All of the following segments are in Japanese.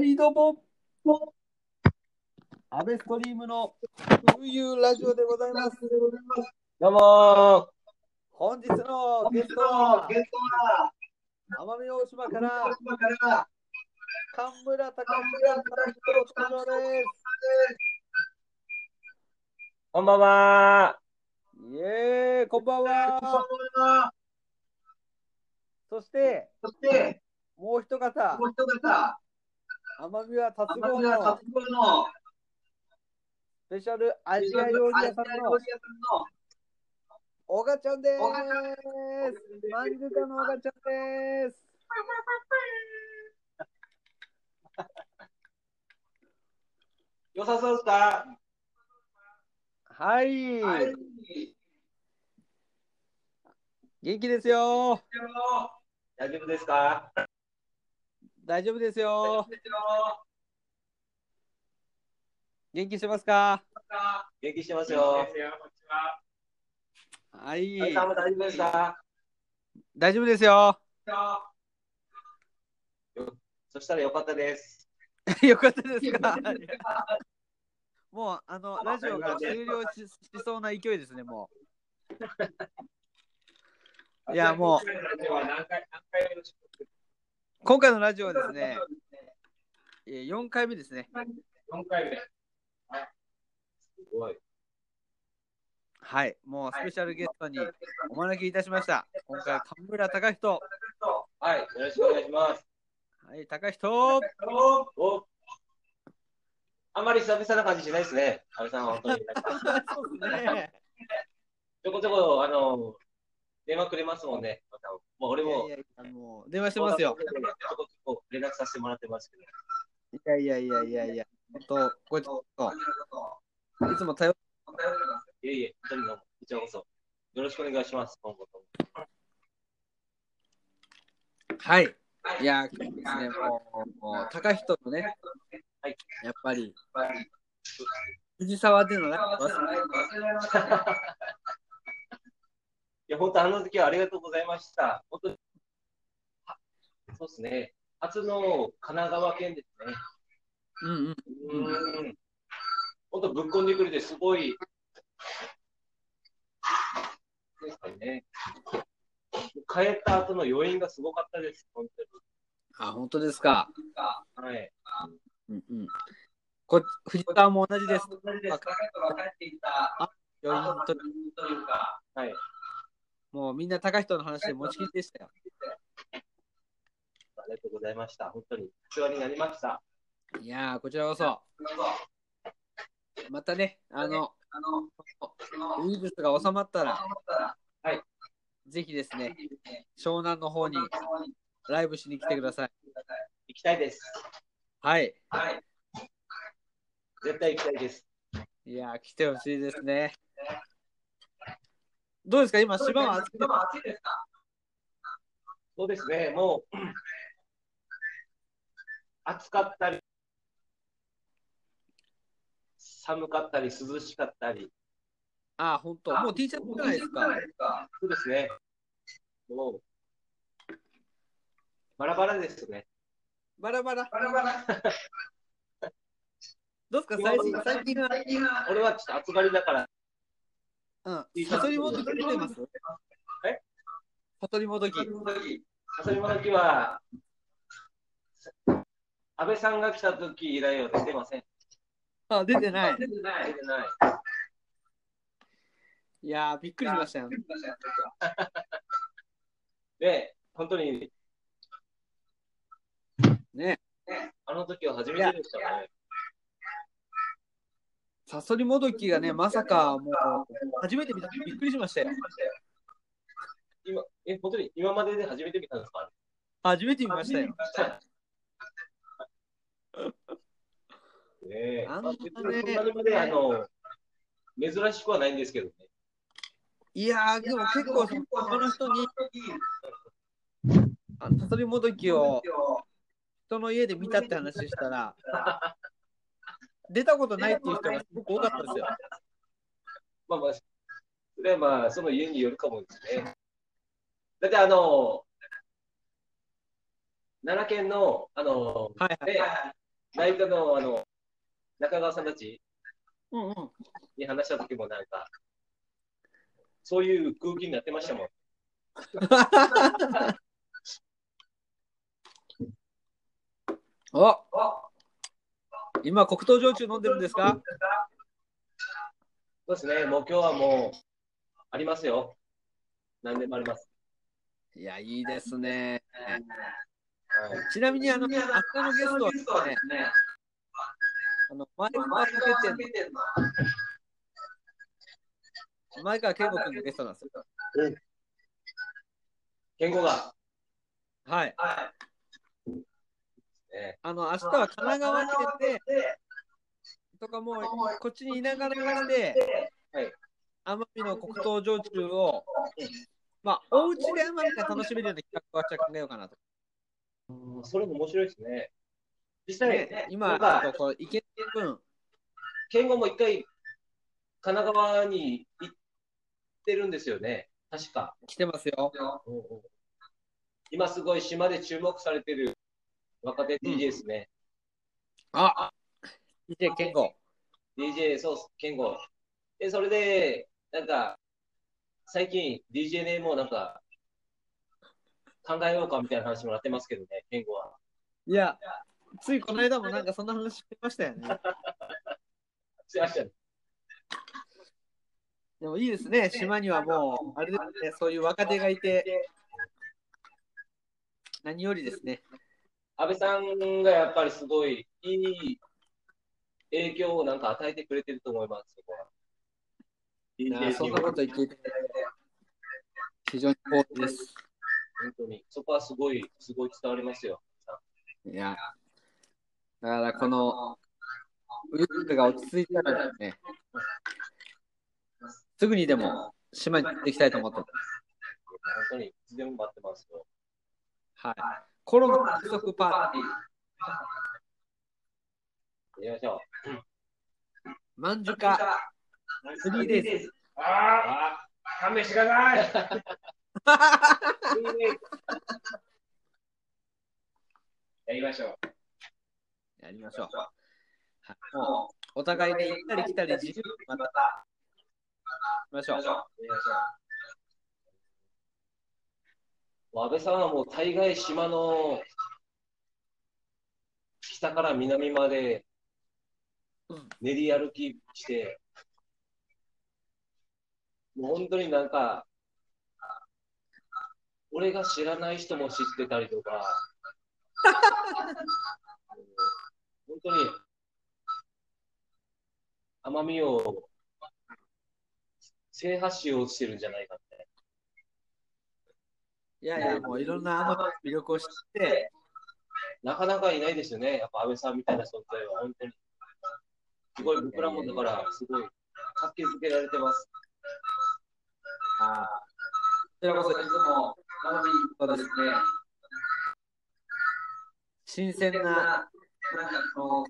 はい、どうも。アベストリームの悠々ラジオでございます。どうも本日のゲストは、奄美大島から、神村高村さんの登場でこんばんはす。イエーイ、こんばんは。そして、そして、もう一方、もう一方、奄美は達郎のスペシャルアジア料理屋さんのオガちゃんです。マンジュカのオガちゃんです。良さそうですかはい、はい。元気ですよ。大丈夫ですか？大丈夫ですよ。元気してますか？元気してますよ。はい、大丈夫ですか？大丈夫ですよ。そしたらよかったです。よかったですか？もう、あの、ラジオが終了ししそうな勢いですね、もう。いや、もう、今回のラジオはですね、えー4回目ですね。4回目。すごい。はい、もうスペシャルゲストにお招きいたしました。今回、神村隆人。はい、よろしくお願いします。はい、隆人。おあんまり久々な感じしないですね。安倍さんは本当に。ね。ちょこちょこ、あの、電話くれますもんね。またもう俺も、いやいやいやもう電話してますよ。連絡させてもらってますけど。いやいやいやいやいや、本当、これちょっと、いつも頼いえいえ、本当にどうも、こちらこそ。よろしくお願いします。今後ともはい。いや、ですね、もう、もう高人のね、はいやっぱり、藤沢でのライブ忘れいや、本当、あの時はありがとうございました。本当に、あそうですね。初の神奈川県ですね。うんうん。うーん。本当、ぶっこんでくれて、すごい。ですかね。帰った後の余韻がすごかったです。本あ、本当ですか。当に。はい。うんうん。こ藤沢も同じです。同じです。若い人が帰っていた余韻と、というか、はい。もうみんな高人の話で持ちきりでしたよ。ありがとうございました。本当に。お世話になりました。いやー、こちらこそ、またね、あの、あの、ウイルスが収まったら、はい。ぜひですね、湘南の方にライブしに来てください。行きたいです。はい。はい。絶対行きたいです。いやー、来てほしいですね。どうですか？今、島は暑くて暑いですか？そうですね、もう、暑かったり、寒かったり、涼しかったり。あ、本当もう T シャツじゃないですか。そうですね。もう、バラバラですね。バラバラ。バラバラ。どうですか？最近、最近は、俺はちょっと暑がりだから、うん、悟りもどき出てます？え？は、安倍さんが来た時以来は出てません。あ、出てない。出てない。出てない。いやー、びっくりしましたよ。で、本当に、ね。あの時は初めてでしたね。サソリもどきがね、まさかもう、初めて見たびっくりしましたよ。今、え、本当に今までで初めて見たんですか？初めて見ましたよ。ねえ。あんなねあの、珍しくはないんですけどね。いやー、でも結構、他の人に、あのサソリもどきを人の家で見たって話したら、出たことないっていう人がすごく多かったですよ。まあまあ、それはまあ、その家によるかもですね。だってあの、奈良県の、あの、はいはい。ね、内科のあの中川さんたちうんうん。に話した時もなんか、そういう空気になってましたもん。お今、黒糖焼酎飲んでるんですか？そうですね、もう今日はもう、ありますよ。何でもあります。いや、いいですね。はい、ちなみに、あの、明日のゲストはですね、あの前川ポケ店の前川健吾君のゲストなんですよ。健康が。はい。ね、あの、明日は神奈川県で、とかもう、こっちにいながらして、はい、奄美の黒糖焼酎を、まあ、お家で奄美が楽しめるような企画を明日考えようかなと。うんそれも面白いですね。実際、ね、今、こう、池君、健吾も一回、神奈川に行ってるんですよね。確か。来てますよ。今すごい島で注目されてる若手 DJ ですね。あ、DJ 健吾。DJ、そうっす、健吾。で、それで、なんか、最近 DJ ネームをなんか、考えようかみたいな話もなってますけどね、健吾は。いや、ついこの間もなんかそんな話してましたよね。してましたね。でもいいですね、島にはもう、あれですね、そういう若手がいて、何よりですね。安倍さんがやっぱりすごいいい影響をなんか与えてくれてると思います、そこは。いや DJ そんなこと言っていただいて、非常に光栄です。本当に。そこはすごい、すごい伝わりますよ。いや、だからこの、ウイルスが落ち着いたらですね、すぐにでも島に行っていきたいと思ってます。本当に、いつでも待ってますよ。はい。コロナ不足パーティー、やりましょマンジュカう。3デイズ。ああ、勘弁してください。やりましょう。やりましょう。はい、もうお互いに行ったり来たり自由にまた、行きましょう。安倍さんはもう大概島の北から南までうん練り歩きして、もう本当になんか、俺が知らない人も知ってたりとか、本当に奄美を制覇しようとしてるんじゃないかって。いやいや、もういろんなあの魅力を知って、なかなかいないですよね、やっぱ安倍さんみたいな存在は、本当に。すごい、僕らもだから、すごい、活気づけられてます。あこちらこそいつも、奄美とですね、新鮮な、なんかこう、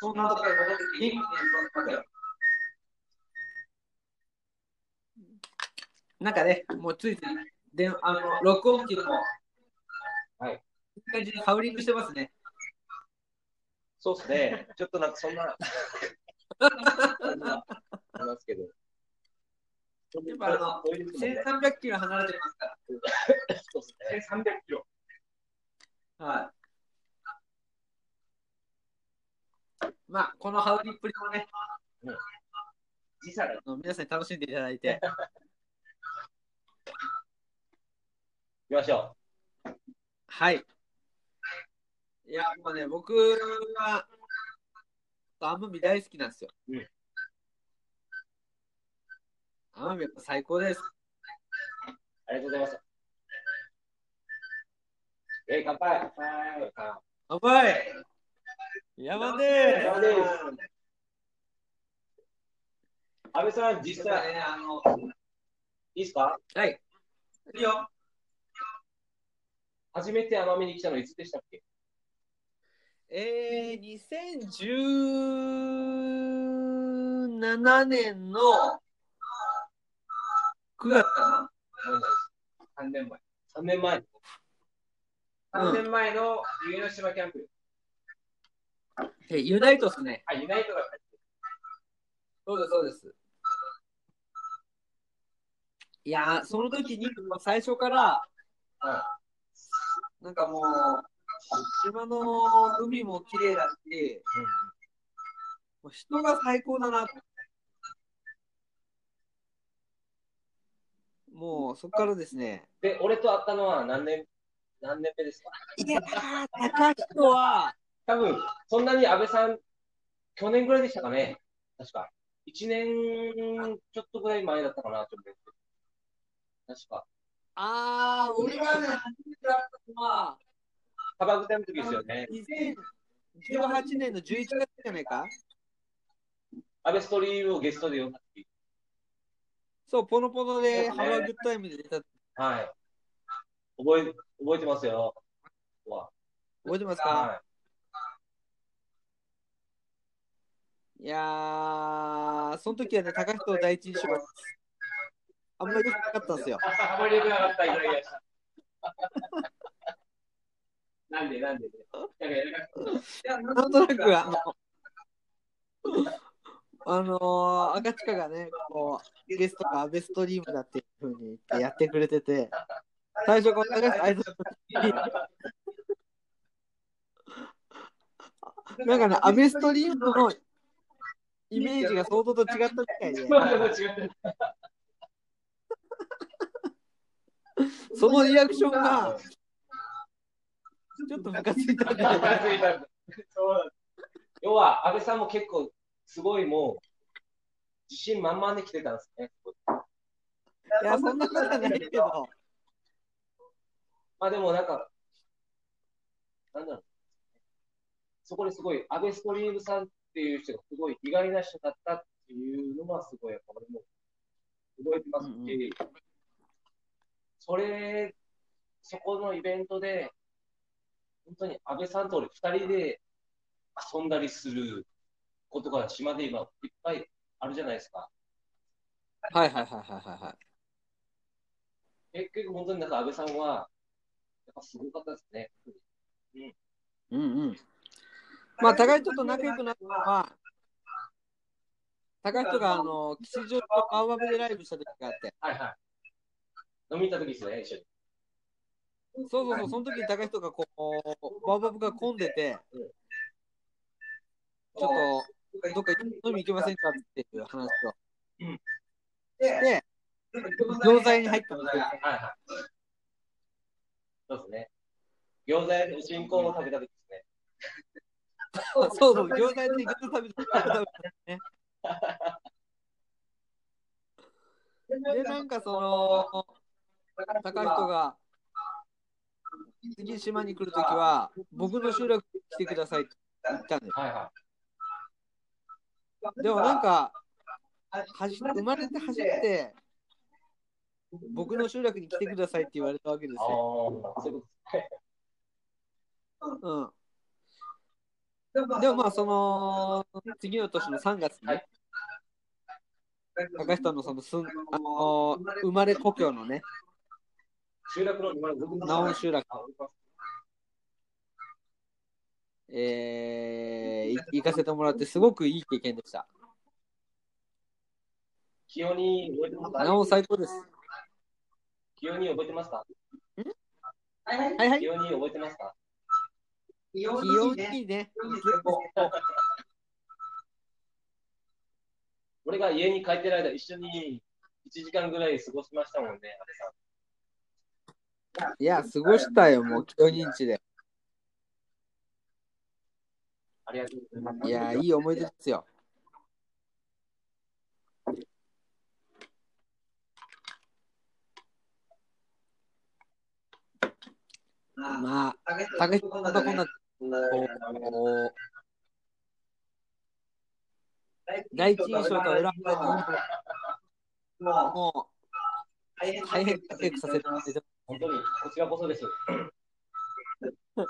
そんなところに戻って元気に過ごすよ。なんかね、もうついつい、であの録音機も、はい。いい感じにハウリングしてますね。そうですね、ちょっとなんかそんな、ありますけど。やっぱあのそういう人もね1300キロ離れてますかそうですね。1300キロ。ら。はい。まあ、このハウリっぷりもね、時差があの皆さんに楽しんでいただいて、行きましょはい。いや、もうね、僕は、奄美大好きなんですよ。うん奄美やっぱ最高です。う。ありがとうございます。えい、乾杯。はい。乾杯山で山です安倍さん、実す。際、ね、あの、いいですか？はい。いいよ。初めて奄美に来たのいつでしたっけ？えー、2017年の9月か3年前。3年前。3年前の冬の島キャンプ。えユナイトっすね。あ、ユナイトが入ってる。そうです、そうです。いやー、その時に最初から、なんかもう、島の海も綺麗だし、もう人が最高だな。もうそこからですね。で、俺と会ったのは何年、何年目ですか？いやー、高人は、多分、そんなに安倍さん、去年ぐらいでしたかね。確か。1年ちょっとぐらい前だったかなと思って。確か。あー、俺がね、初めて会ったのは、幅ぐたの時ですよね。2018年の11月じゃないか？安倍ストリームをゲストで呼んだ時。そう、ポノポノでハワーグッタイムで出た。はい。覚え、覚えてますよ。覚えてますか？はいやー、その時はね、高人を第一印象があんまり良くなかったんですよ。あんまり良くなかった、いただきました。なんで、なんで。なんとなく、あの、あのー、赤近がね、こう、ゲストがアベストリームだっていうふうに言ってやってくれてて、最初この高橋挨拶の時になんかね、アベストリームのイメージが想像と違ったみたいで。そのリアクションが、ちょっとムカついたんだ。つ要は、安倍さんも結構、すごいもう、自信満々で来てたんですね。いや、そんなことはないけど、まあでもなんか、なんだろう。そこですごい、安倍ストリームさんっていう人がすごい意外な人だったっていうのはすごい、やっぱ俺も覚えてますし、うんうそれ、そこのイベントで、本当に安倍さんと俺二人で遊んだりすることが島で今いっぱいあるじゃないですか。はいはいはいはいはい。結局本当になんか安倍さんは、やっぱすごかったですね。うんうん。まあ、高い人と仲良くなったのは、高い人が、あの、吉祥と青葉でライブした時があって、はいはい。飲みに行った時ですね、一緒に。そうそうそう、その時に高い人がこう、バーバブが混んでて、ちょっと、どっか飲み行けませんかっていう話をうんして、餃子屋に入ったんですよ。はいはい。そうですね。餃子屋でおしんこを食べた時ですね。そうそう、餃子屋で餃子食べて食べたんですね。で、なんかその、高い人が、次島に来るときは、僕の集落に来てくださいって言ったんです。はいはでもなんか、はじ生まれて初めて、僕の集落に来てくださいって言われたわけですよ。。でもまあ、その、次の年の3月に、はい高人のそのすん、あの生まれ故郷のね、集落の今の僕のナオン集落、あえー、い行かせてもらって、すごくいい経験でした。清に覚えてますか？ナオン最高です？清に覚えてますか？はいはい。清に覚えてますか？非常にいいね。俺が家に帰ってる間、一緒に1時間ぐらい過ごしましたもんね、安倍さん。いや、過ごしたよ、もう、清認知で。ありがとうございます。いや、いい思い出ですよ。まあ、高いこんなこんな、こう、第一印象と裏腹にもう、大変活躍させてもらって本当に、こちらこそです。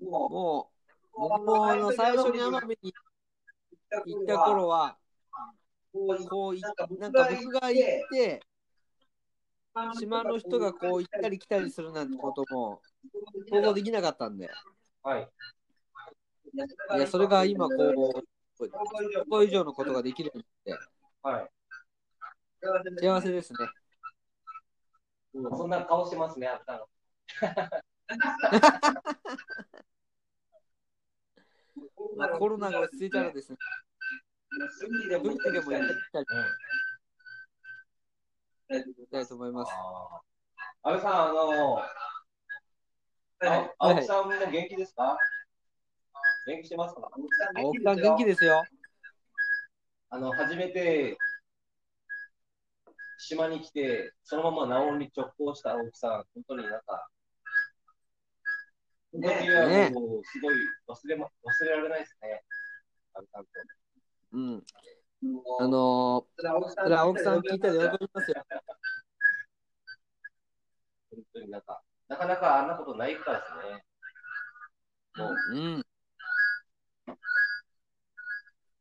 もう、僕もあの最初に奄美に行った頃は、こうい、なんか僕が行って、島の人がこう行ったり来たりするなんてことも想像できなかったんで、はい。いや、それが今、こう、ここ以上のことができるって、はい。幸せですね。うん。そんな顔してますね、あったの。まあ、コロナが落ち着いたらですね、どういう時でもやっていきたいたいと思います。安倍さん、あの、あ青木さんも元気ですか？元気してますか？青木さん元気ですよ。あの、初めて島に来て、そのままナオンに直行した青木さん、本当になんか、その時はもう、すごい忘れま、忘れられないですね。安倍さんと。うん。あのー、青木さん聞いたら喜びますよ。本当になんか、なかなかあんなことないからですね。もう、うん。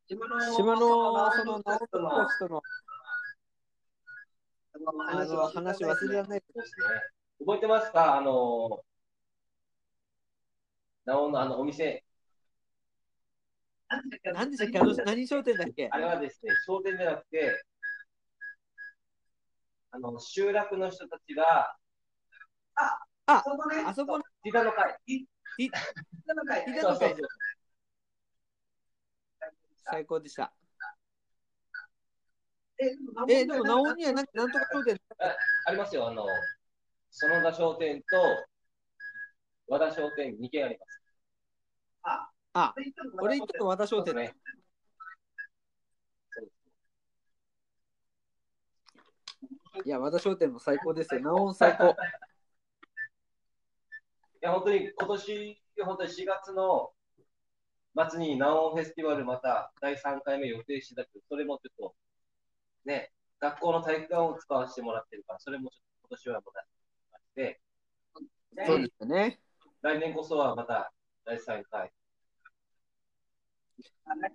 島のその直人コーチとのあの話忘れられない。ですね。覚えてますか？あの、ナオンのあのお店。何でしたっけ？あの何商店だっけ？あれはですね、商店じゃなくて、あの、集落の人たちが、あそこのティダの会。ティダそうそうの会最高でした。え、でも、ナオにはなんかなんとか商店ありますよ、あの、園田商店と和田商店2軒あります。あ、俺行ったの和田商店ね。いや、和田商店も最高ですよ。ナオン最高。いや、本当に今年、本当に4月の末にナオンフェスティバルまた第3回目予定してたけど、それもちょっと、ね、学校の体育館を使わせてもらってるから、それもちょっと今年はまたして、そうですよね。来年こそはまた第3回。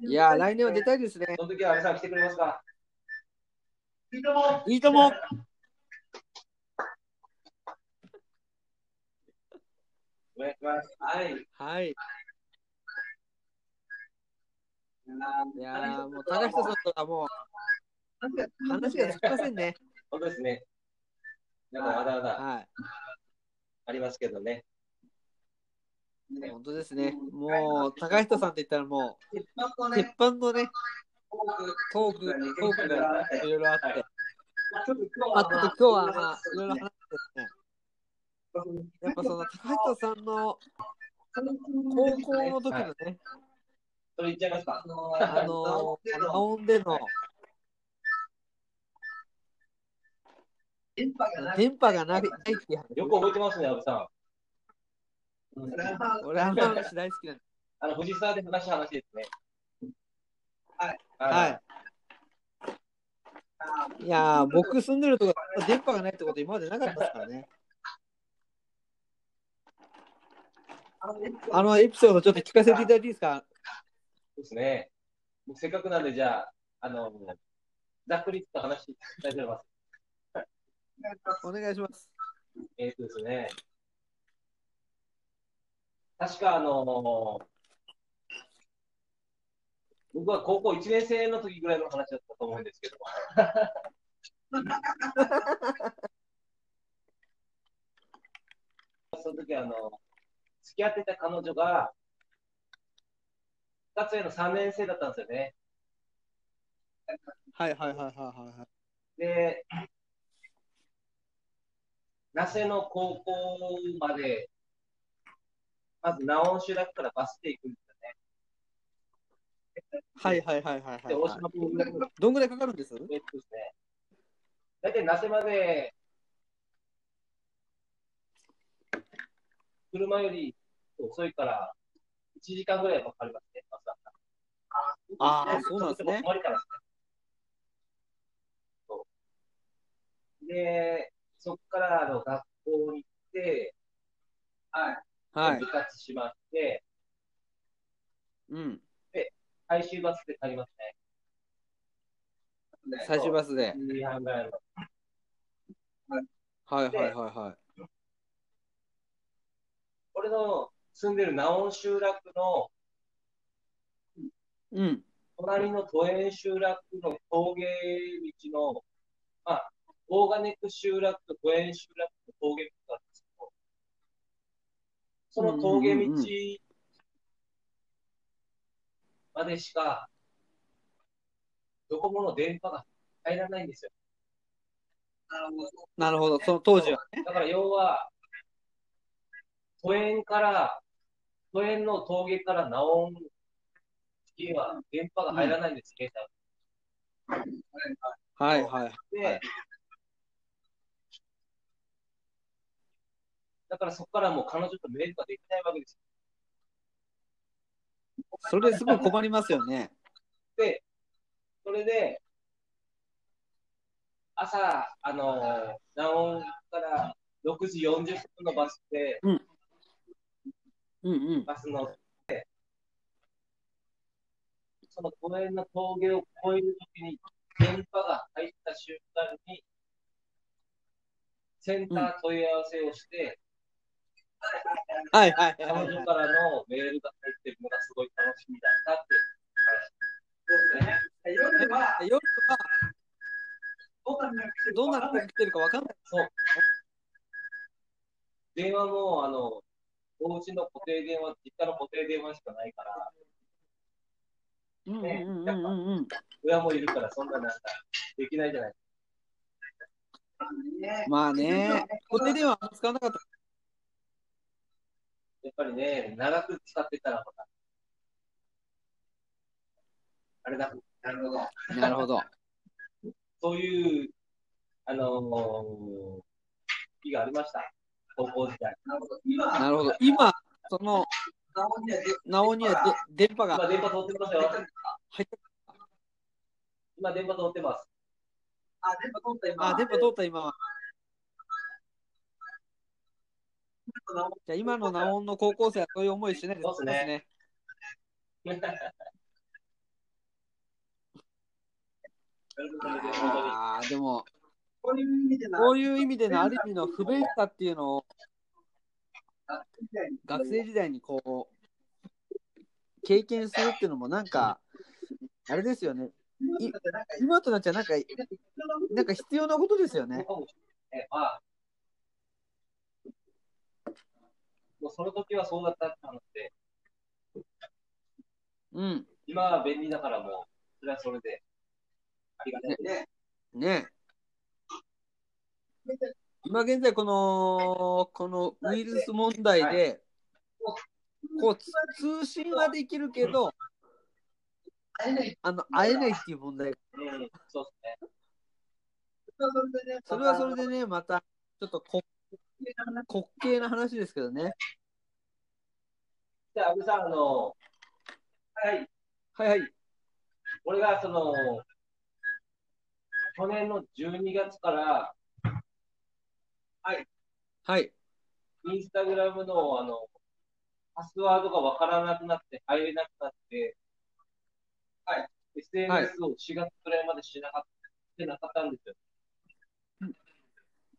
いや、来年は出たいですね。その時は安倍さん来てくれますか？いいとも。お願いします。はい。はい。いやーもう高人さんとはもう話がつきませんね。本当ですね。なんかまだまだ。はありますけどね。い。本当ですね。もう高人さんって言ったらもう鉄板のね、トーク、トークがいろいろあって。まあ、ちょっと今日はまあいろいろ話してね。やっぱその高人さんの高校の時のね、それ言っちゃい。ますかあの、ナオンでの電波がないっていう話。よく覚えてますね、安倍さん。俺、あの話大好きなんであの、藤沢で話した話ですね。はい。はい。いやー、僕住んでるとこ電波がないってこと今までなかったですからね。あのエピソードちょっと聞かせていただいていいですか？そうですね。僕せっかくなんで、じゃあ、あの、ざっくりと話したいと思います。お願いします。えっ、とですね。確か、あの僕は高校1年生の時ぐらいの話だったと思うんですけど。その時あの、付き合ってた彼女が、2つ上の3年生だったんですよね。はいはいはいはいはい。で、那須の高校まで、まずナオン集落からバスで行くんですよね。はいはいはいはいはで、い、どんぐらいかかるんです？えっとですね、大体那須まで、車より遅いから、1時間ぐらいかかりますね、バスだったら。ああ、そうなんですねで。そこからあの学校に行って、はい部。活しまして、うん。最終バスで帰りますね。最終バスで。1時半ぐらいの。はいはいはいはい。俺の住んでるナオン集落のうん。隣の都園集落の峠道の、まあ、オーガニック集落と都園集落の峠道があるんですけど、その峠道うんうんうんまでしか、ドコモの電波が入らないんですよ。なるほど。その当時はね。だから要は、都園から、都園の峠からナオン付近は電波が入らないんです、携帯はいはい。で、だからそこからもう彼女とメールができないわけですそれすごい困りますよね。で、それで、朝、あの、ナオンから6時40分のバスで、うんうん。バス乗って、その公園の峠を越えるときに、電波が入った瞬間に、センター問い合わせをして、はいはい彼。女からのメールが入ってるのがすごい楽しみだったって話ですね。夜は、夜はどんなどんな人が来てるかわかんない。そう。電話も、あの、お家の固定電話、実家の固定電話しかないから、うんうんうんうんうん。親もいるから、そんななんか、できないじゃない。まあね、固定電話使わなかった。やっぱりね、長く使ってたら、ほら、あれだ、なるほど。なるほど。そういう、あのー、日がありました。高校時代。なるほど。今、その、なおにはで電波が今、電波通ってますよ。入って今、電波通ってます。あ、電波通った今。あ、電波通った今じゃあ今のナオンの高校生はそういう思いしないですそうですね。ああ、でも、こういう意味でのある意味の不便さっていうのを学生時代にこう、経験するっていうのもなんか、あれですよね。い今となっちゃなんか、なんか必要なことですよね。えまあ、もうその時はそうだったって話で、うん。今は便利だからもう、それはそれで、ありがたいです。ね今現在この、このウイルス問題で、こうつ通信はできるけど、あの会えないっていう問題がうん、そうですね。それはそれでね、またちょっとこ滑稽な話ですけどね。で、安部さん、あの、はい、はいはい。俺がその、去年の12月から、はい。インスタグラムの、あの、パスワードがわからなくなって、入れなくなって、はい。SNS を4月くらいまでしなかった、してなかったんですよ。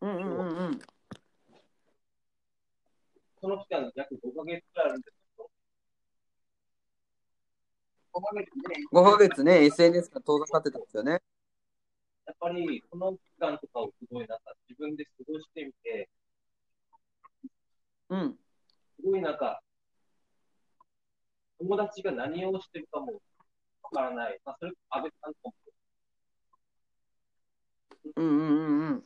うんうんうんうん。その期間、約5ヶ月くらいあるんですけど、5ヶ月ね、SNS が遠ざかってたんですよね。やっぱり、この期間とかをすごいなんか、自分で過ごしてみて、うん。すごいなんか、友達が何をしてるかもわからない。まあ、それ、安倍さんとかも、うんうんうんうん。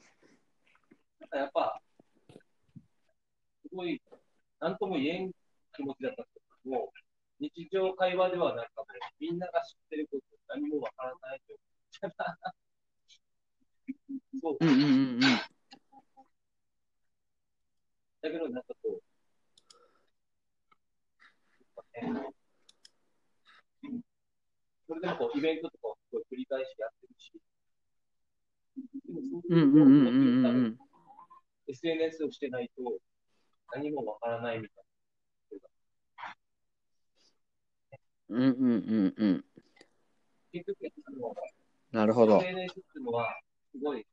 なんかやっぱ、すごい、なんとも言えん気持ちだったんですけども、日常会話ではなんかもう、みんなが知ってること何もわからないという。そう。うんうんうんうん。だけど、なんかこう、それでもこう、イベントとかをすごい繰り返しやってるし。SNS をしてないと何もわからないみたいうんうんうんうん。な。結局、あのなるほど。SNS っていうのは、すごい、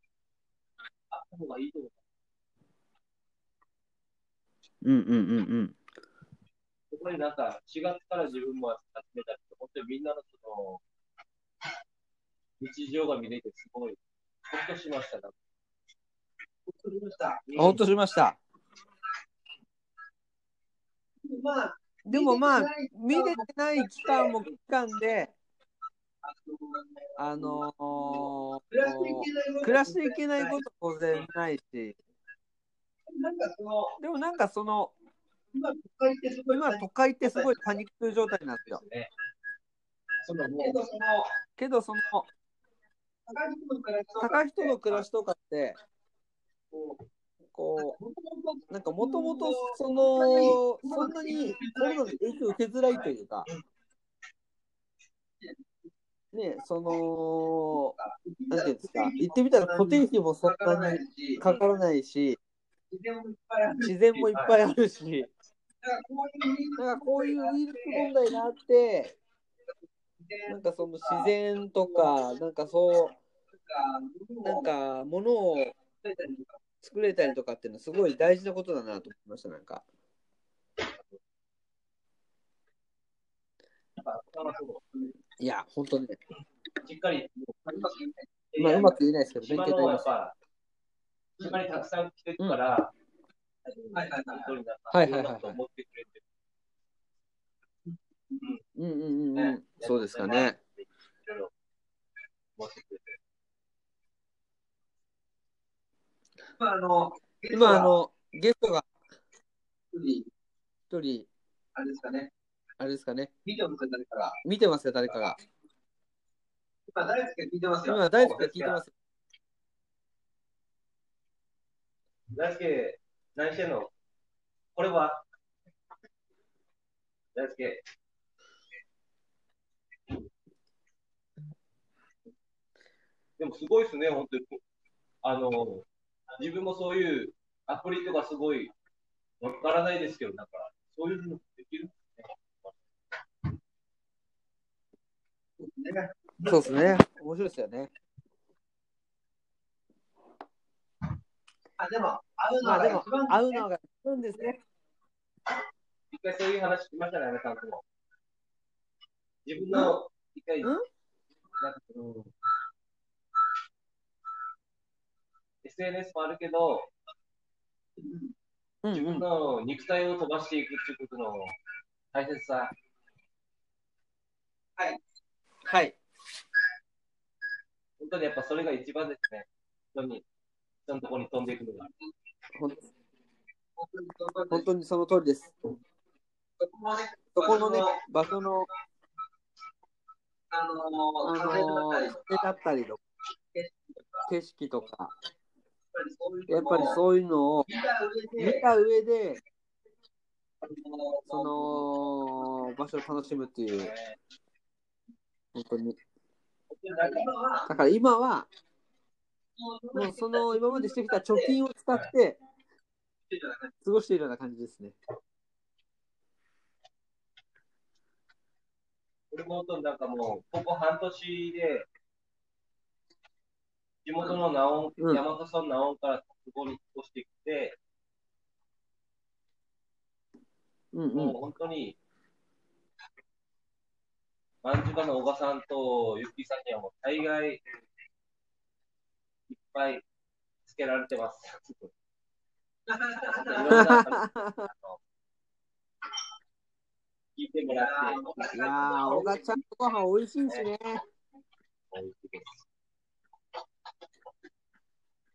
あった方がいいと思う。うんうんうんうん。こになんか4月から自分も始めたりと、本当にみんなのその、日常が見れてすごい、ほっとしました。なんか作りました。ほんとしました。まあ、でもまあ、見れてない期間も期間で、あのー暮らしていけないこと当然ないし、なんかその、でもなんかその、今、都会ってすごいパニック状態なんですよ。けど、その、けどその、高人の暮らしとかって、こう、なんかもともとその、そんなにコロナの影響を受けづらいというか、ね、その、なんていうんですか、言ってみたら固定費もそんなにかからないし、自然もいっぱいあるし、だからこういうなんかこういうウイルス問題があって、なんかその自然とか、なんかそう、なんか物を作れたりとかっていうのはすごい大事なことだなと思いました、なんか。いや、本当ね、しっかり、まあうまく言えないですけど、勉島強になりました。島にたくさん来てるから、はいはいはいはいはいはい。うんうんうんうん、そうですかね。いろいろ思ってくれて今、あの、今、あの、ゲストが一人、一人、あれですかね、あれですかね、見てますか、誰かが。見てますよ、誰かが。今、大好きが聞いてますよ。今、大好きが聞いてます。大輔、何してんの？これは？大輔。でもすごいですね、本当に。あの、自分もそういうアプリとかすごいわからないですけど、なんか、そういうのできるねそうですね。面白いですよね。あ、でも、会うのまあでもが一番、会うのがいいんですね。一回そういう話しましたね、あのさんとも。自分の、一回、ん？なんかその、SNS もあるけど、うん自分の肉体を飛ばしていくっていうことの大切さ、はい。本当にやっぱそれが一番ですね。人に、人のところに飛んでいくのが。本当にその本当にその通りです。そこもね、そこのね、場所の、あのー、風だったりとか、景色とか、やっぱりそういうのを見た上で、その場所を楽しむっていう、本当に。だから今は、もうその今までしてきた貯金を使って過ごしているような感じですね。俺もなんかもう、ここ半年で、地元のナオン、うん大和村ナオンからそこに引っ越してきて、うんうん。もう本当に、マンジュカの小賀さんとユッキーさんにはもう大概、いっぱいつけられてます。聞いてもらって、いやー、小賀ちゃんのご飯美味しいしね。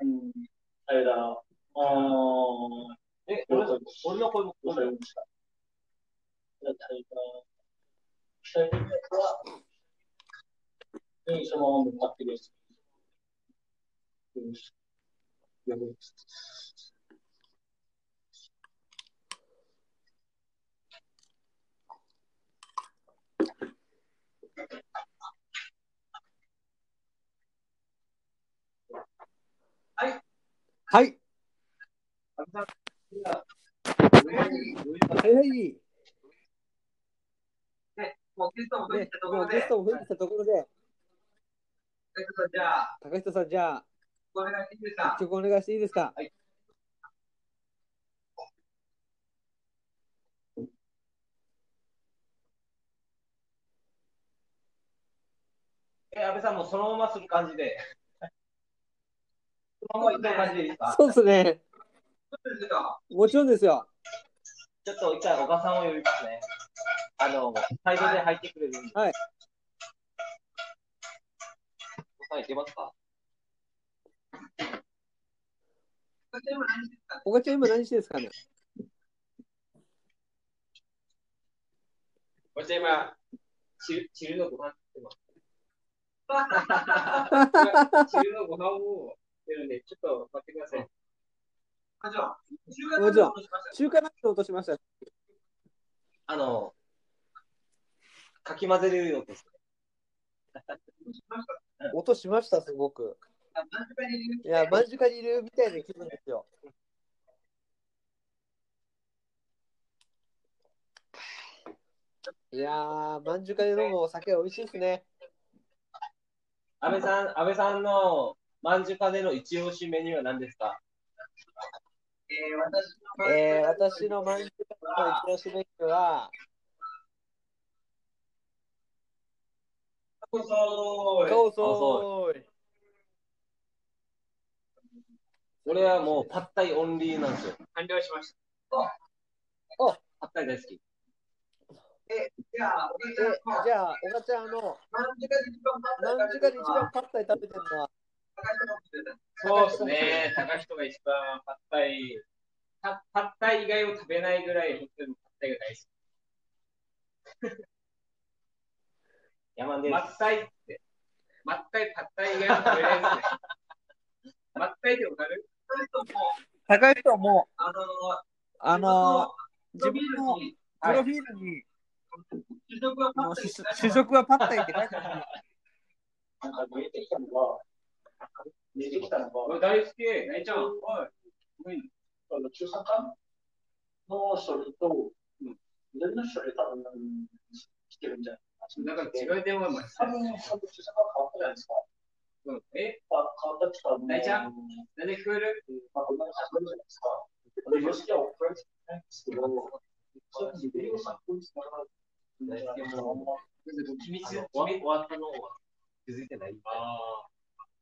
うん。あれだな。あー、え、俺の俺の声もわかりました。じゃあ、タイガー。期待的なやつは、にそのまま向かってるやつ。よし。よし。はい。安倍さん、はい。はい。ね、もうゲストも増えたところで、もうゲストも増えたところで、じゃあ、高人さん、じゃあ、お願い。してい。い。ですか。曲お願い。してい。い。ですか。え、安倍さんもそのままする感じで。そうですね。そうですよもちろんですよ。ちょっと一回、小川さんを呼びますね。あの、サイドで入ってくれるんで。はい。小川さんいけますか？おがちゃん、今何してるんですかね？私今、汁汁のご飯作ってます。汁のご飯を作るんで、ちょっと待ってください。あじゃあ、中華中華ナッツ落としました。あの、かき混ぜるようです。音しました、すごく。いや、間近にいるみたいな気分ですよ。いやー、間近で飲むお酒美味しいですね。安倍さん、安倍さんのまんじゅかでの一押しメニューは何ですか？えー、私のえー、私の間近の一押しメニューは、そうそうカオソーイ。俺はもうパッタイオンリーなんですよ。完了しました。パッタイ大好き。じゃあ、じゃあ、おがちゃん、あの、何時間で一番パッタイ食べてるのは、そうですね、高人が一番パッタイ、パパッタイ以外を食べないぐらい、本当にパッタイが大好き。山です。マッタイって、マッタイ、パッタイ以外は食べないですね。マッタイってわかる？高い人はもう、あのあの自自分のにプロフィールに、主食はパッタイ主主食はパッタイって書いてある。なんか見えてきたのが、見えてきたの大好き、大ちゃん。おい。あの中産館の処理と、緑の処理多分、来てるんじゃないなんか違う電話も多分、中変わったじゃないですか？うんえ？変わったっていうか、大ちゃん？なんで聞こえるまあ、こんなにるじゃないですか？は送られてないんですけど、それにビデオ参考にんじゃないかな。機密、機密、終わったのは気づいてない。あー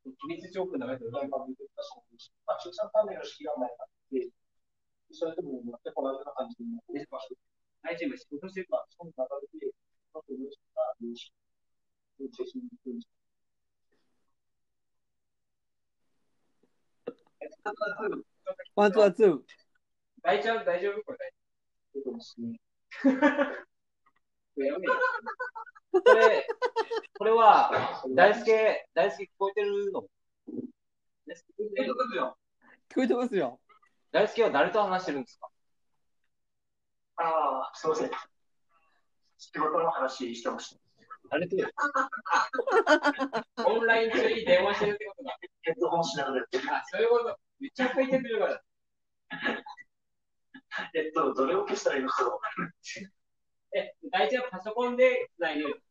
機密チョーク流れてる。まあ、まあ、中産関連の式がないかって、それとも全く同じような感じになってました。大ちゃん今仕事してるまあ、その流れで、あと、よろしくな、よろしく。ぜひ、よろしく One, two, two。大ちゃん大丈夫？これお願いしますね。これ、これは、大輔、大輔聞こえてるの？聞こえてますよ。大輔は誰と話してるんですか？ああ、すみません。仕事の話してました。誰と？オンライン中に電話してるってことだ。ヘッドホンしながらやってる。あ、そういうこと。めっちゃ書いてくるから。えっと、どれを消したらいいのか。え、大ちゃんパソコンでつないでる。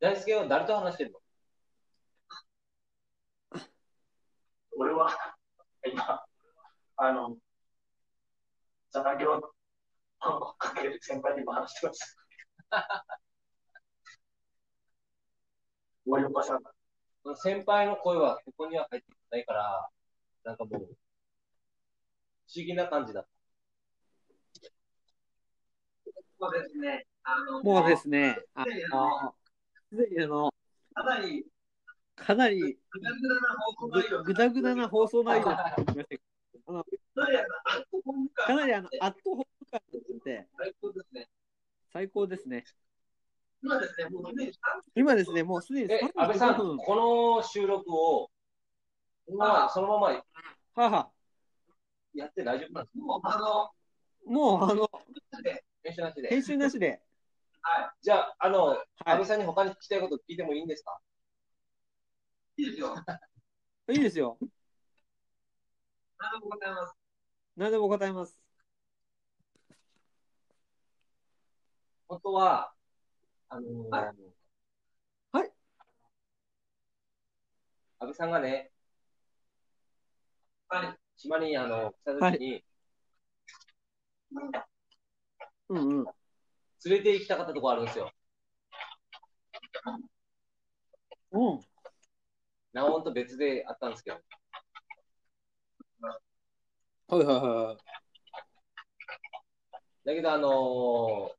大輔は誰と話してるの俺は、今、あの、残業をかける先輩にも話してます。森岡さん。先輩の声はここには入ってないから、なんかもう、思議な感じだ。そうですね。あのもうですね、あの、すでにあの、かなりかなりぐぐだぐだな放送内容になかなりあの、アットホーム感があって、最高ですね。最高ですね。今ですね、もうすでに今ですね、もうすでにえ、安倍さん、35分。この収録を、そのままそのままはは。やって大丈夫なんですか？もうあの、もう、あの、編集なしで。編集なしで。じゃあ、あの、はい安倍さんに他に聞きたいこと聞いてもいいんですか？いいですよ。いいですよ。何でも答えます。何でも答えます。本当は、あのーはいはい安倍さんがね、はい。島にあの来た時に、うんうん。連れて行きたかったとこあるんですよ。うん。ナオンと別であったんですけど。はいはいはい。だけど、あのー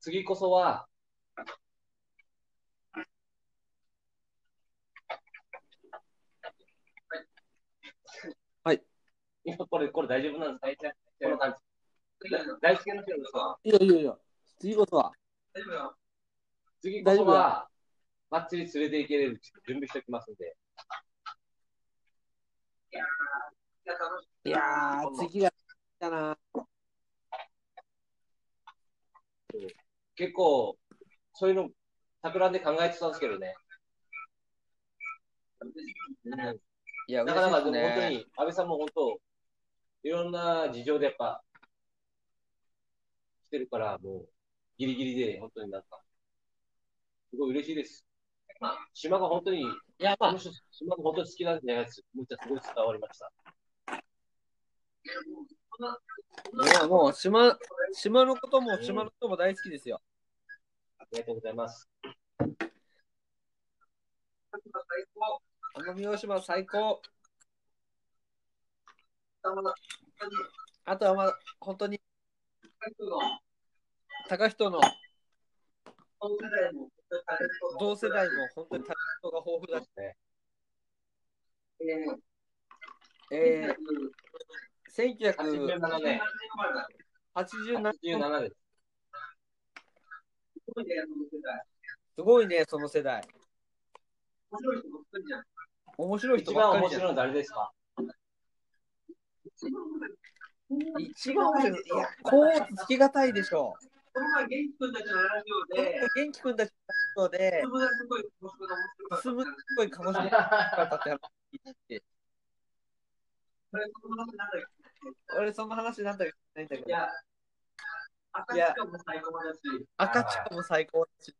次こそは、今これ、これ大丈夫なんですか？この感じ。大好きな人ですかいいよいいよいいよ。次こそは。大丈夫よ。次こそは、バッチリ連れて行けれる準備しておきますんで。いや、楽しいやー、次が、だな。結構、そういうの、企んで考えてたんですけどね。いや、なかなかね本当に、安倍さんも本当、いろんな事情でやっぱ、来てるから、もう、ギリギリで、本当になんか、すごい嬉しいです。島が本当に、いや、まあ島が本当に好きなんじゃないです。むっちゃすごい伝わりました。いやもう、島、島のことも、島の人も大好きですよ。ありがとうございます。奄美大島最高。あとはまあ、本当に、高人の同世代も本当にタレントが豊富だし、ね、えー、87年、1987 87です。すごいね、その世代。面白い人ばっかりじゃん。面白い人一。番面白いの誰ですか？一番面白い。いや、こうつきがたいでしょこの前、元気君たちのラジオう。で、元気くんたちので、友達すごい面白かった。すごいかもしれなかって話聞いて。それその話なんだっけ？俺、その話なんだかないんだけど、いや、赤ちゃんも最高だし、赤チカも最高だし、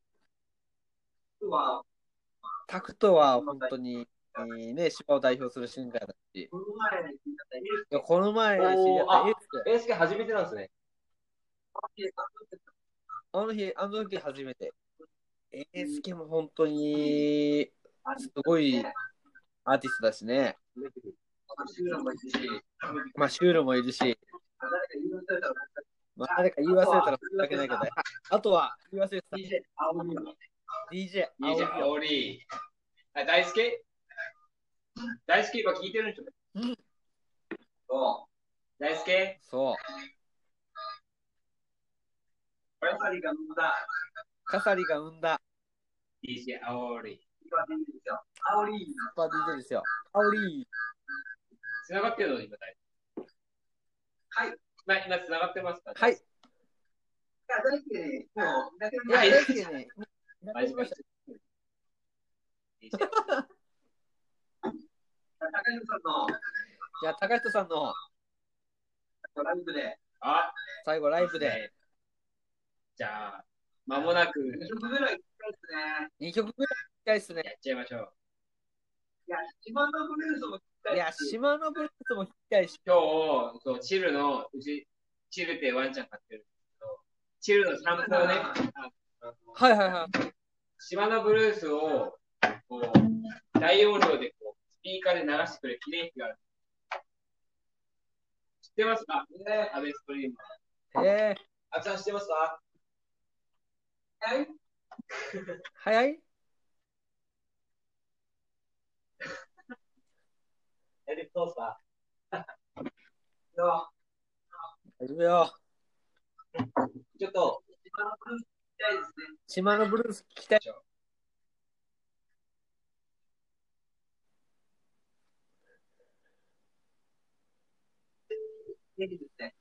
タクトは。本当に、ね、島を代表するシンガーだし、この前この前知り合ったスエースケ初めてなんですね。あの日、あの時初めて。エースケも本当に、すごいアーティストだしね。シューラもいるし、まあ、シュールもいるし、誰か言い忘れたら、まあ、誰か言い忘れたら申し訳ないけど、ああとは言い忘れてた。DJ、青。DJ、青煽り。あ、大輔？大輔今聞いてる人？そ大輔そう。う。やっぱりが生んだ、カサリが生んだ DJ 煽り。今出てるんですよ。青森スーパー DJ ですよ。アオリー。つながってるの今大はい。まあ、今つながってますか？はい。いいや、大好きでね、もう、だけどや、ね、大好きでした高橋さんのじゃあ、高人さんのライブで、あ、最後ライブでじゃあ、まもなく2曲ぐらい聞きたいですね。2曲ぐらい聴きたいですね。やっちゃいましょう。いや、島のブルースも聞きたいいや、島のブルースも聴きたいし、今日、そうチルの、うち、チルってワンちゃん飼ってるんですけど、チルの散歩をね、はいはいはい。島のブルースを、こう、大容量でこう、スピーカーで流してくれる記念碑がある。知ってますか？ね。アベストリーム。えー、あちゃん知ってますか？はい？早い？やりどうですかよ大丈夫よ。ちょっと、島のブルース聞きたいですね。島のブルース聴きたい。ぜひですね。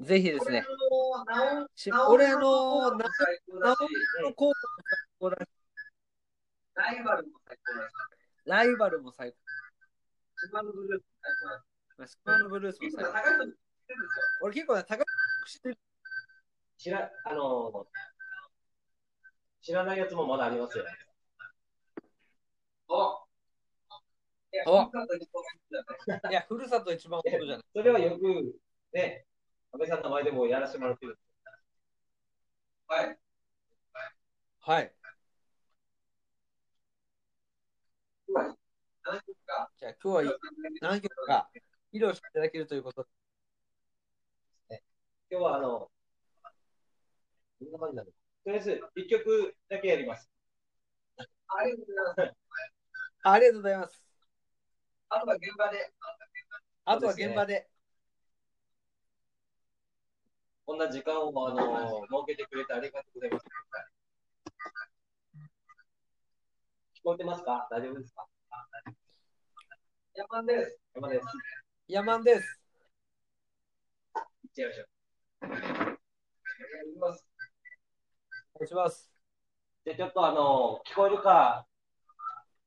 ぜぜひですね。し俺俺の、ななの候補も最高だし、ライバルも最高だし、ライバルも最高。島のブルースも最高だし。まあスパーのブルースも最高。俺結構ね、高くしてる。知ら、あの、知らないやつもまだありますよね。おいや、おふるさと一番本当じゃない。それはよく、ね、安倍さんの前でもやらせてもらってる。はい。はい。何曲か。じゃあ今日は何曲か披露していただけるということで。今日はあの、どんな感じなのとりあえず、一曲だけやります。ありがとうございます。ありがとうございます。あとは現場で。あとは現場で。こんな時間をあの設けてくれてありがとうございます。聞こえてますか？大丈夫ですか？山です。山です。ヤマンです。行っちゃいましょう。お願いします。じゃあちょっとあの、聞こえるか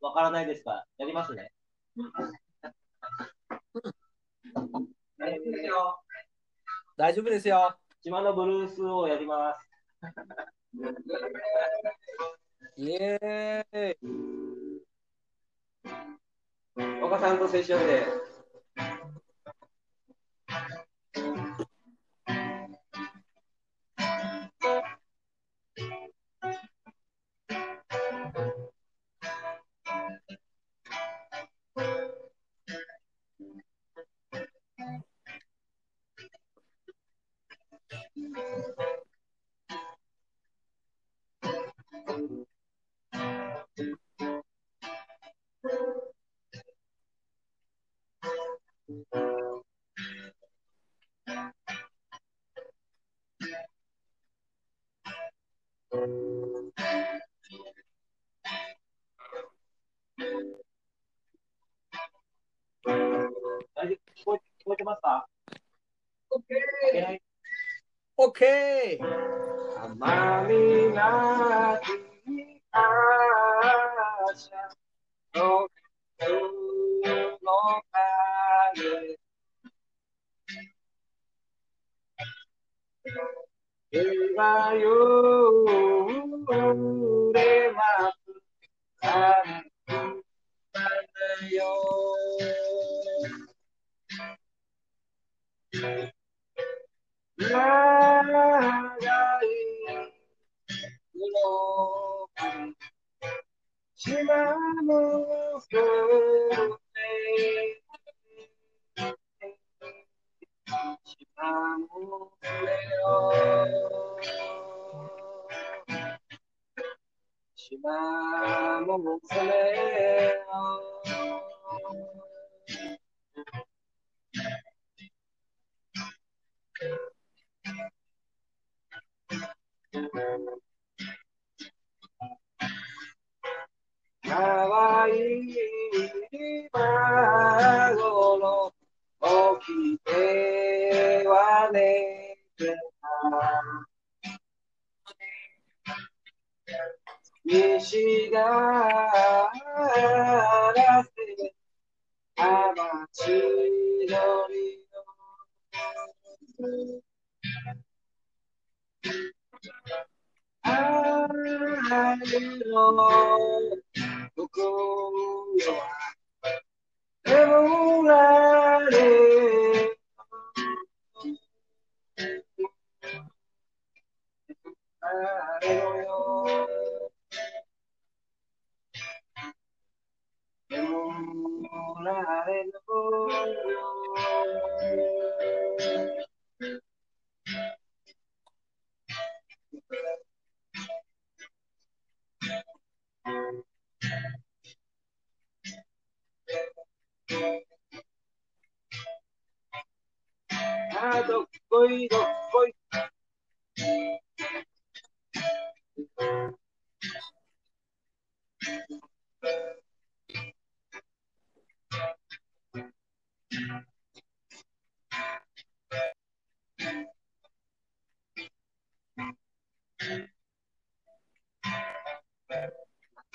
わからないですか？やりますね。大丈夫ですよ。大丈夫ですよ。島のブルースをやります。イエーイ。岡さんとセッションで。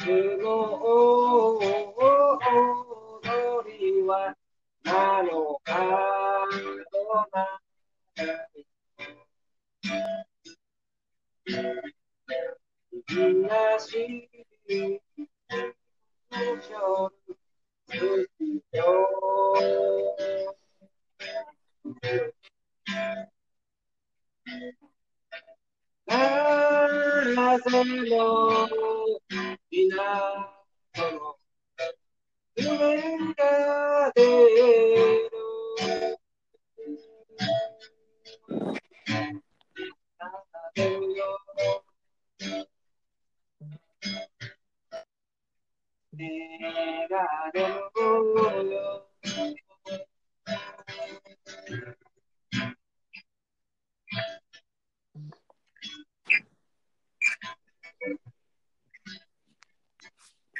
の踊りはなのかとななしい好きよ Hacelo. 出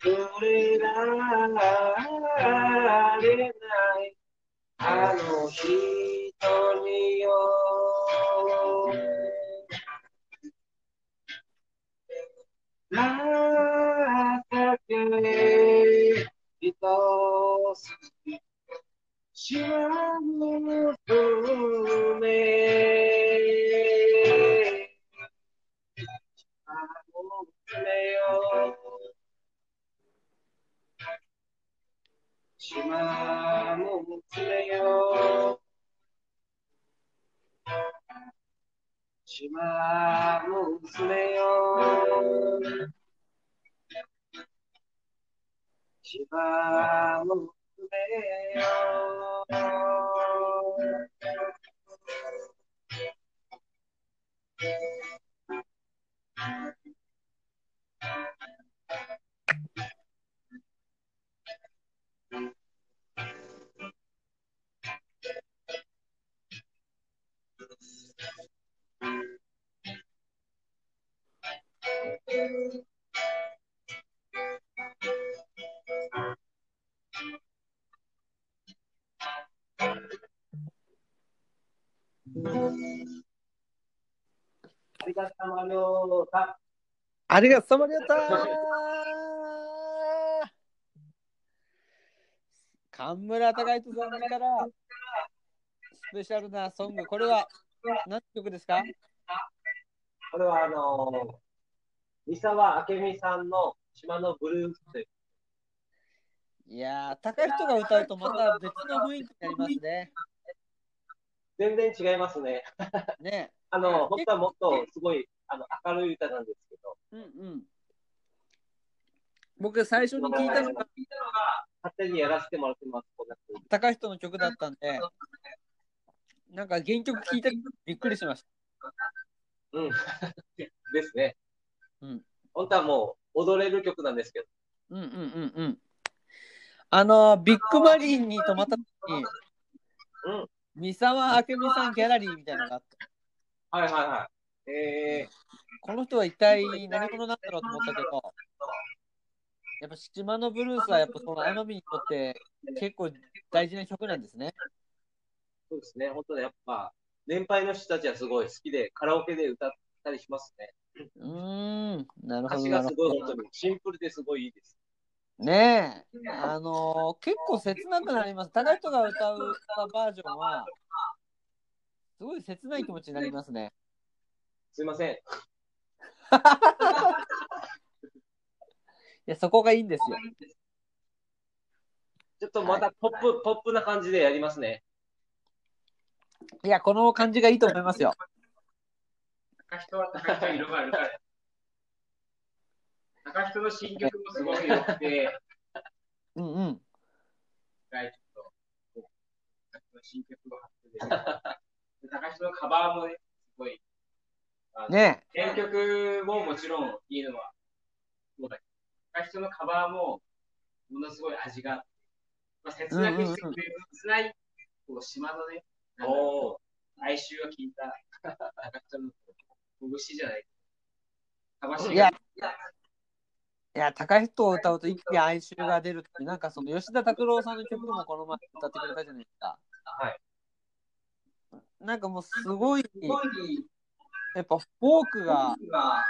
触れありがとうございました。神村隆人さんからスペシャルなソング、これは何の曲ですか？これはあの三沢明美さんの島のブルースといやー、高い人が歌うとまた別の雰囲気になりますね。全然違いますね。ね。あの、本当はもっとすごいあの明るい歌なんですけど、うんうん。僕最初に聞いたのが勝手にやらせてもらってます。高い人の曲だったんで、なんか原曲聞いてびっくりしました。うん。ですね。うん。本当はもう踊れる曲なんですけど、うんうんうんうん。あの、ビッグマリンに泊まった時に、うん。三沢明美さんギャラリーみたいなのがあって、はいはいはい。えこの人は一体何者なんだろうと思ったけど、やっぱ島のブルースはやっぱその奄美にとって結構大事な曲なんですね。ー、そうですね。本当ね、やっぱ、年配の人たちはすごい好きで、カラオケで歌ったりしますね。うーん、なるほど歌がすごい。本当にシンプルですごいいいです。ねえ、あのー結構切なくなります。高い人が歌うバージョンは、すごい切ない気持ちになりますね。すいません。いや、そこがいいんですよ。ちょっとまたポップ、ポップな感じでやりますね。いや、この感じがいいと思いますよ。高人は高人色があるから。高人の新曲もすごく良くて、うんうん。一回ちょっと、こう高人の新曲を発表で、高人のカバーもね、すごい、ね原曲ももちろんいいのは、そうだけ人のカバーも、ものすごい味があって、まあ、切なくしてくれる、切ない、こう島のね、おー哀愁が効いた、高人の拳じゃない。かましいやや、高い人を歌うと一気に哀愁が出るって、なんかその吉田拓郎さんの曲もこの前歌ってくれたじゃないですか。はい。なんかもうすごい、すごい、やっぱフォークが、が、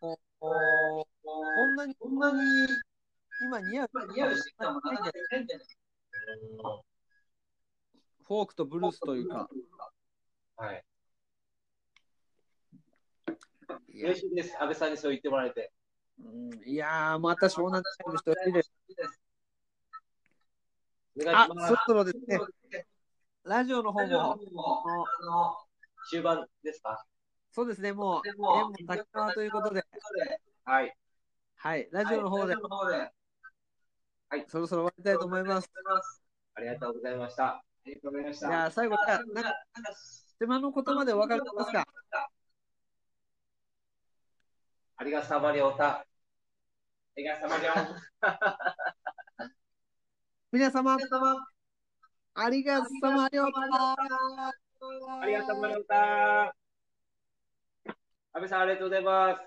こうこんなに、こんなに今似合う、似合う人がなかなかいないんじゃないフォークとブルースというか。はい。嬉しいです。安倍さんにそう言ってもらえて。うんいやー、また湘南チーム一人で。あお願いし、ますそろ。そろですね、ラジオの方も、あの、終盤ですか？そうですね、もう、で縁もも、竹川ということで、はい。はい、ラジオの方でラジオ、の方で、そろそろ終わりたいと思います。ありがとうございました。ありがとうございました。じゃあ、最後、じゃあなんか、島の言葉でお別れしますか？ありがさまりおた。ありがとうございました。皆様、ありがとうさまりょうありがとうございました。安倍さん、ありがとうございます。